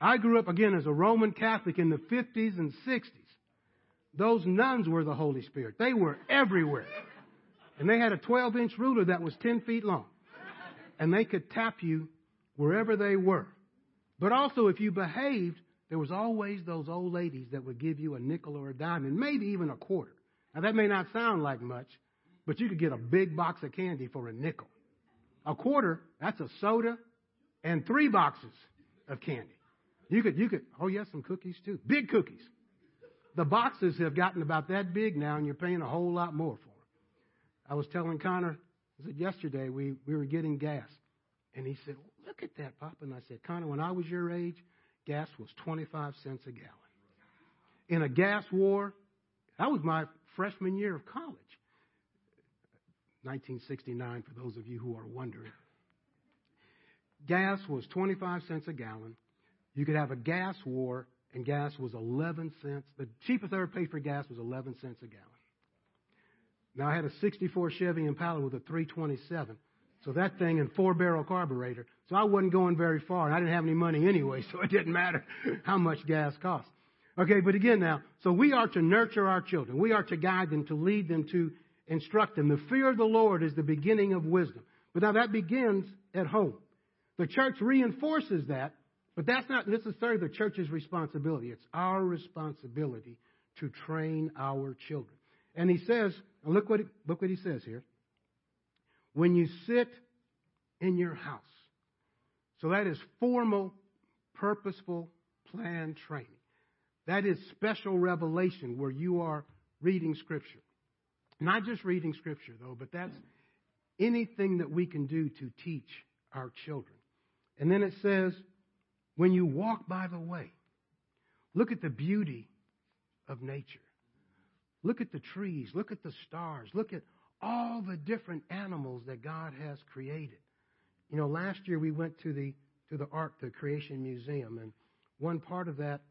I grew up again as a Roman Catholic in the 50s and 60s. Those nuns were the Holy Spirit. They were everywhere. And they had a 12 inch ruler that was 10 feet long. And they could tap you wherever they were. But also, if you behaved, there was always those old ladies that would give you a nickel or a dime and maybe even a quarter. Now, that may not sound like much, but you could get a big box of candy for a nickel. A quarter, that's a soda and three boxes of candy. You could, you could, oh yes, some cookies too. Big cookies. The boxes have gotten about that big now and you're paying a whole lot more for them. I was telling Connor, yesterday, we, we were getting gas. And he said, look at that, Papa. And I said, Connor, when I was your age, gas was 25 cents a gallon. In a gas war, that was my freshman year of college. 1969, for those of you who are wondering. Gas was 25 cents a gallon. You could have a gas war, and gas was 11 cents. The cheapest I ever paid for gas was 11 cents a gallon. Now, I had a 64 Chevy Impala with a 327. So that thing and four barrel carburetor. So I wasn't going very far, and I didn't have any money anyway, <laughs> so it didn't matter how much gas cost. Okay, but again now, so we are to nurture our children. We are to guide them, to lead them, to instruct them. The fear of the Lord is the beginning of wisdom. But now that begins at home. The church reinforces that but that's not necessarily the church's responsibility. It's our responsibility to train our children. And he says, look what, look what he says here. When you sit in your house. So that is formal, purposeful, planned training. That is special revelation where you are reading Scripture. Not just reading Scripture, though, but that's anything that we can do to teach our children. And then it says, when you walk by the way, look at the beauty of nature. Look at the trees. Look at the stars. Look at all the different animals that God has created. You know, last year we went to the to the Ark, the Creation Museum, and one part of that,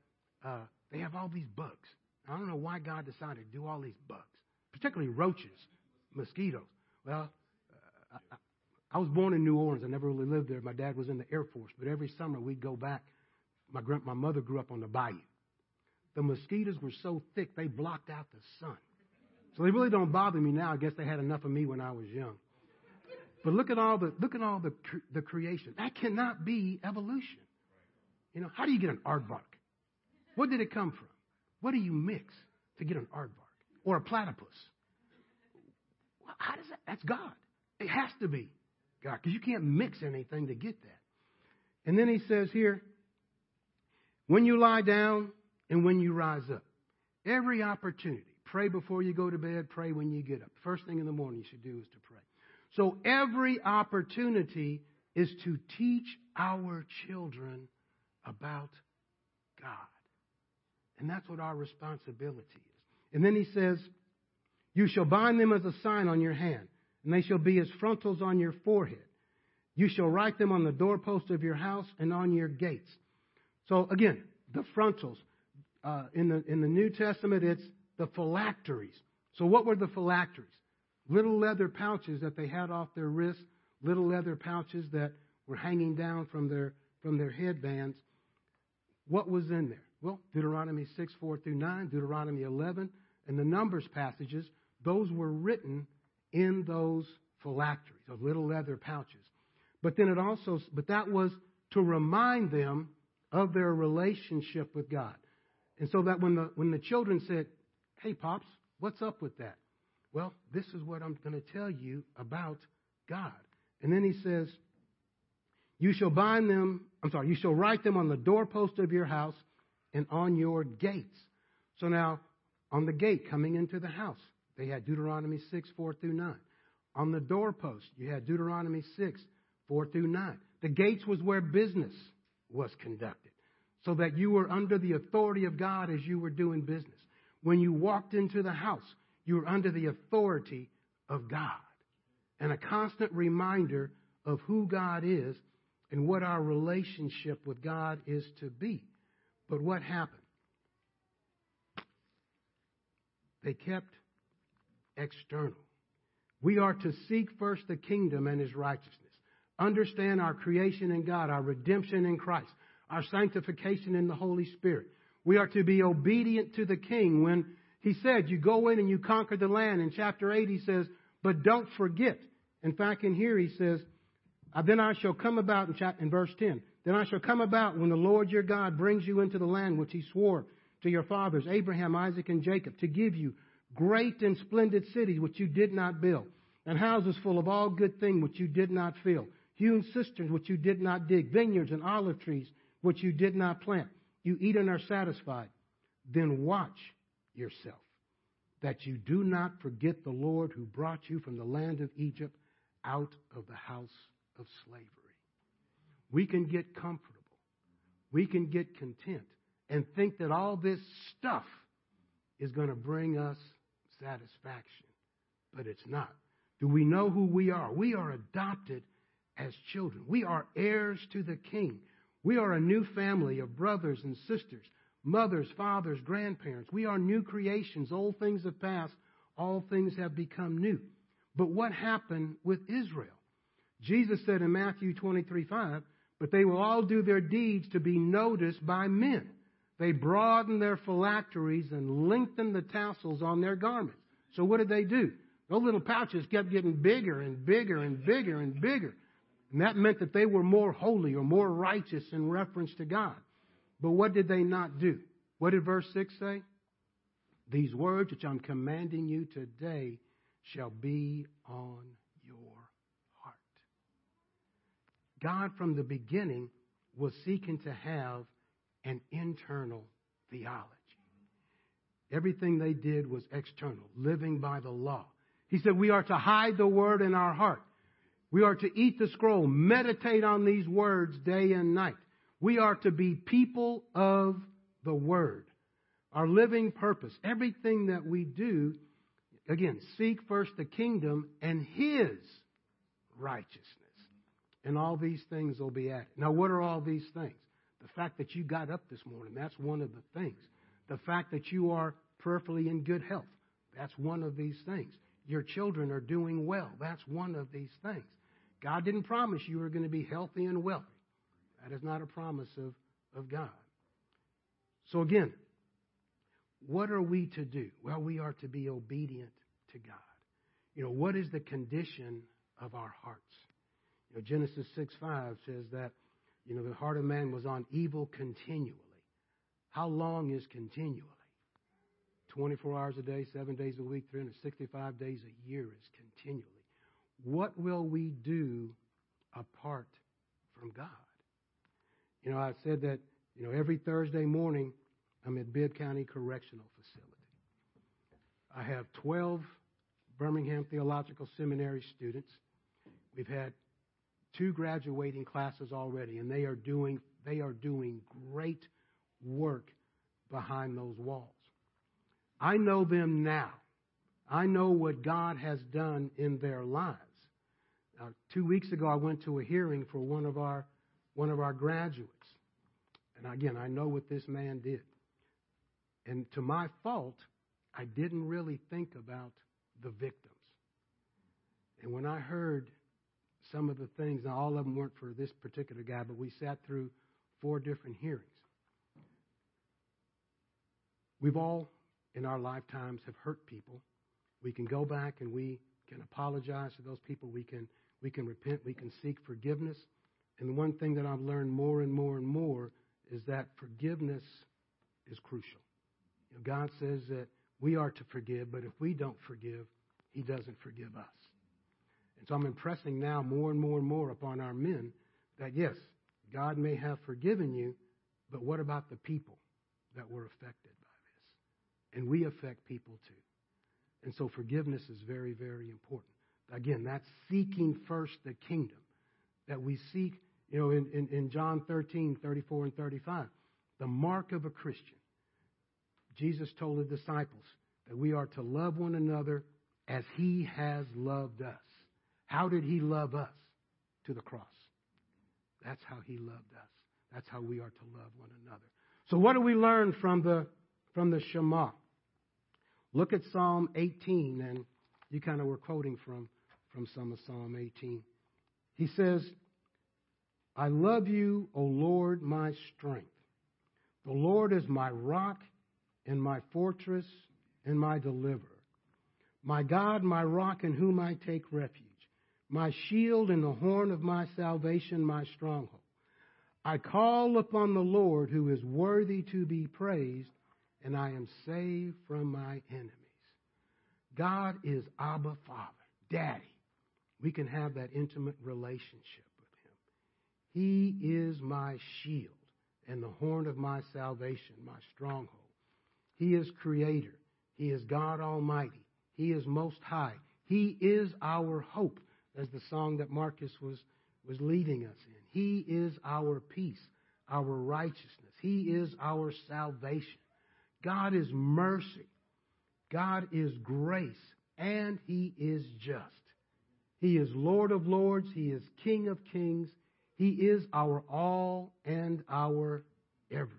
uh, they have all these bugs. I don't know why God decided to do all these bugs, particularly roaches, mosquitoes. Well, uh, I was born in New Orleans. I never really lived there. My dad was in the Air Force, but every summer we'd go back. My grand, my mother grew up on the bayou. The mosquitoes were so thick they blocked out the sun. So they really don't bother me now. I guess they had enough of me when I was young. But look at all the look at all the the creation. That cannot be evolution. You know, how do you get an aardvark? What did it come from? What do you mix to get an aardvark or a platypus? How does that? That's God. It has to be. God, because you can't mix anything to get that. And then he says here, when you lie down and when you rise up, every opportunity, pray before you go to bed, pray when you get up. First thing in the morning you should do is to pray. So every opportunity is to teach our children about God. And that's what our responsibility is. And then he says, You shall bind them as a sign on your hand and they shall be as frontals on your forehead. You shall write them on the doorpost of your house and on your gates. So again, the frontals. Uh, in the in the New Testament, it's the phylacteries. So what were the phylacteries? Little leather pouches that they had off their wrists, little leather pouches that were hanging down from their from their headbands. What was in there? Well, Deuteronomy 6, 4 through 9, Deuteronomy 11, and the Numbers passages, those were written in those phylacteries, those little leather pouches. But then it also, but that was to remind them of their relationship with God. And so that when the, when the children said, Hey, Pops, what's up with that? Well, this is what I'm going to tell you about God. And then he says, You shall bind them, I'm sorry, you shall write them on the doorpost of your house and on your gates. So now, on the gate coming into the house, they had Deuteronomy 6, 4 through 9. On the doorpost, you had Deuteronomy 6, 4 through 9. The gates was where business was conducted, so that you were under the authority of God as you were doing business. When you walked into the house, you were under the authority of God. And a constant reminder of who God is and what our relationship with God is to be. But what happened? They kept external. We are to seek first the kingdom and his righteousness. Understand our creation in God, our redemption in Christ, our sanctification in the Holy Spirit. We are to be obedient to the king when he said, You go in and you conquer the land. In chapter 8, he says, But don't forget. In fact, in here he says, uh, Then I shall come about, in, chapter, in verse 10, Then I shall come about when the Lord your God brings you into the land which he swore to your fathers, Abraham, Isaac, and Jacob, to give you great and splendid cities which you did not build, and houses full of all good things which you did not fill, hewn cisterns which you did not dig, vineyards and olive trees which you did not plant. You eat and are satisfied. Then watch yourself that you do not forget the Lord who brought you from the land of Egypt out of the house of slavery. We can get comfortable. We can get content and think that all this stuff is going to bring us satisfaction, but it's not. Do we know who we are? We are adopted as children. We are heirs to the King. We are a new family of brothers and sisters, mothers, fathers, grandparents. We are new creations. Old things have passed, all things have become new. But what happened with Israel? Jesus said in Matthew 23 5, but they will all do their deeds to be noticed by men. They broadened their phylacteries and lengthened the tassels on their garments. So what did they do? Those little pouches kept getting bigger and bigger and bigger and bigger. And that meant that they were more holy or more righteous in reference to God. But what did they not do? What did verse 6 say? These words which I'm commanding you today shall be on your heart. God, from the beginning, was seeking to have an internal theology. Everything they did was external, living by the law. He said, We are to hide the word in our heart. We are to eat the scroll, meditate on these words day and night. We are to be people of the word. Our living purpose, everything that we do, again, seek first the kingdom and his righteousness. And all these things will be added. Now, what are all these things? The fact that you got up this morning, that's one of the things. The fact that you are prayerfully in good health, that's one of these things. Your children are doing well, that's one of these things. God didn't promise you were going to be healthy and wealthy. That is not a promise of, of God. So again, what are we to do? Well, we are to be obedient to God. You know, what is the condition of our hearts? You know, Genesis 6 5 says that you know, the heart of man was on evil continually. How long is continually? 24 hours a day, seven days a week, 365 days a year is continually. What will we do apart from God? You know, I said that, you know, every Thursday morning I'm at Bibb County Correctional Facility. I have 12 Birmingham Theological Seminary students. We've had two graduating classes already, and they are doing they are doing great work behind those walls. I know them now. I know what God has done in their lives. Now, two weeks ago, I went to a hearing for one of our one of our graduates, and again, I know what this man did. And to my fault, I didn't really think about the victims. And when I heard some of the things. Now, all of them weren't for this particular guy, but we sat through four different hearings. We've all, in our lifetimes, have hurt people. We can go back and we can apologize to those people. We can we can repent. We can seek forgiveness. And the one thing that I've learned more and more and more is that forgiveness is crucial. You know, God says that we are to forgive, but if we don't forgive, he doesn't forgive us. And so I'm impressing now more and more and more upon our men that yes, God may have forgiven you, but what about the people that were affected by this? And we affect people too. And so forgiveness is very, very important. Again, that's seeking first the kingdom. That we seek, you know, in, in, in John 13, 34 and 35, the mark of a Christian. Jesus told the disciples that we are to love one another as he has loved us. How did he love us? To the cross. That's how he loved us. That's how we are to love one another. So what do we learn from the from the Shema? Look at Psalm 18, and you kind of were quoting from, from some of Psalm 18. He says, I love you, O Lord, my strength. The Lord is my rock and my fortress and my deliverer. My God, my rock in whom I take refuge. My shield and the horn of my salvation, my stronghold. I call upon the Lord who is worthy to be praised and I am saved from my enemies. God is Abba Father, Daddy. We can have that intimate relationship with Him. He is my shield and the horn of my salvation, my stronghold. He is Creator. He is God Almighty. He is Most High. He is our hope, as the song that Marcus was, was leading us in. He is our peace, our righteousness. He is our salvation. God is mercy. God is grace. And He is just. He is Lord of lords. He is King of kings. He is our all and our everything.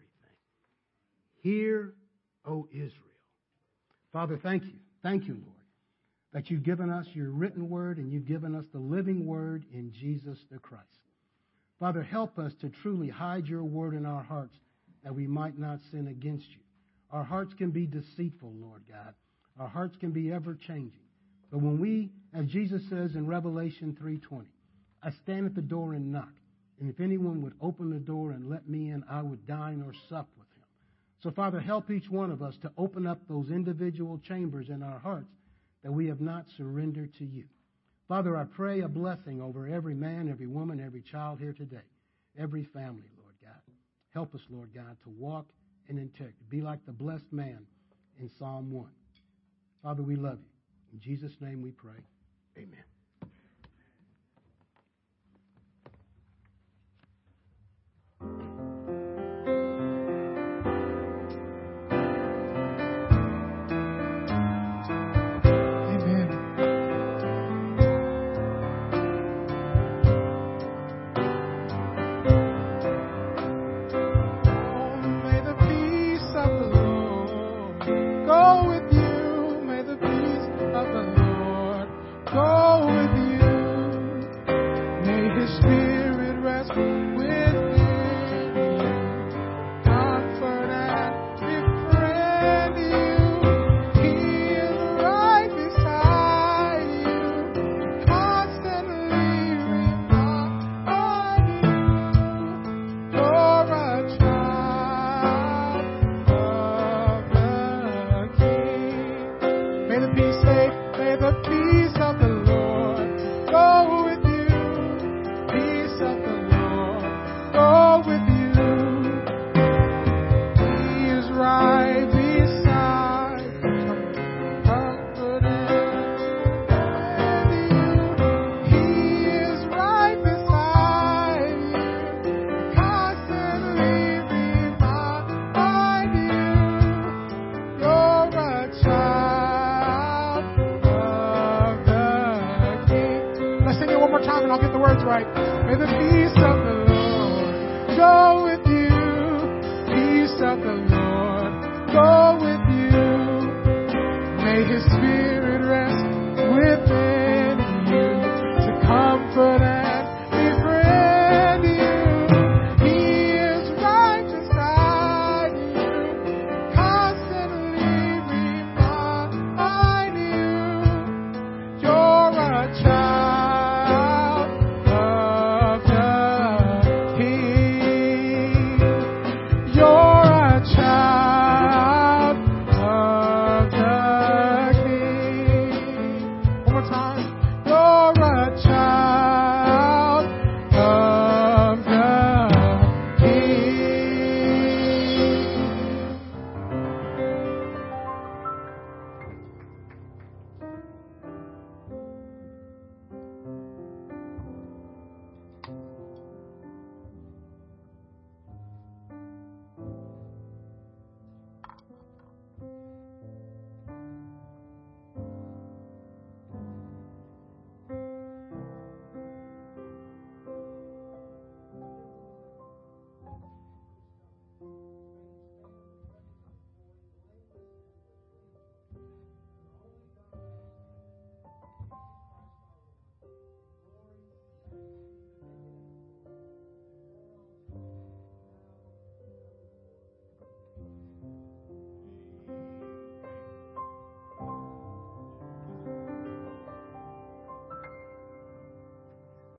Hear, O Israel. Father, thank you. Thank you, Lord, that you've given us your written word and you've given us the living word in Jesus the Christ. Father, help us to truly hide your word in our hearts that we might not sin against you. Our hearts can be deceitful, Lord God. Our hearts can be ever changing. But when we, as Jesus says in Revelation 3:20, I stand at the door and knock, and if anyone would open the door and let me in, I would dine or sup with him. So Father, help each one of us to open up those individual chambers in our hearts that we have not surrendered to you. Father, I pray a blessing over every man, every woman, every child here today, every family, Lord God. Help us, Lord God, to walk in integrity. Be like the blessed man in Psalm 1. Father, we love you. In Jesus' name we pray. Amen.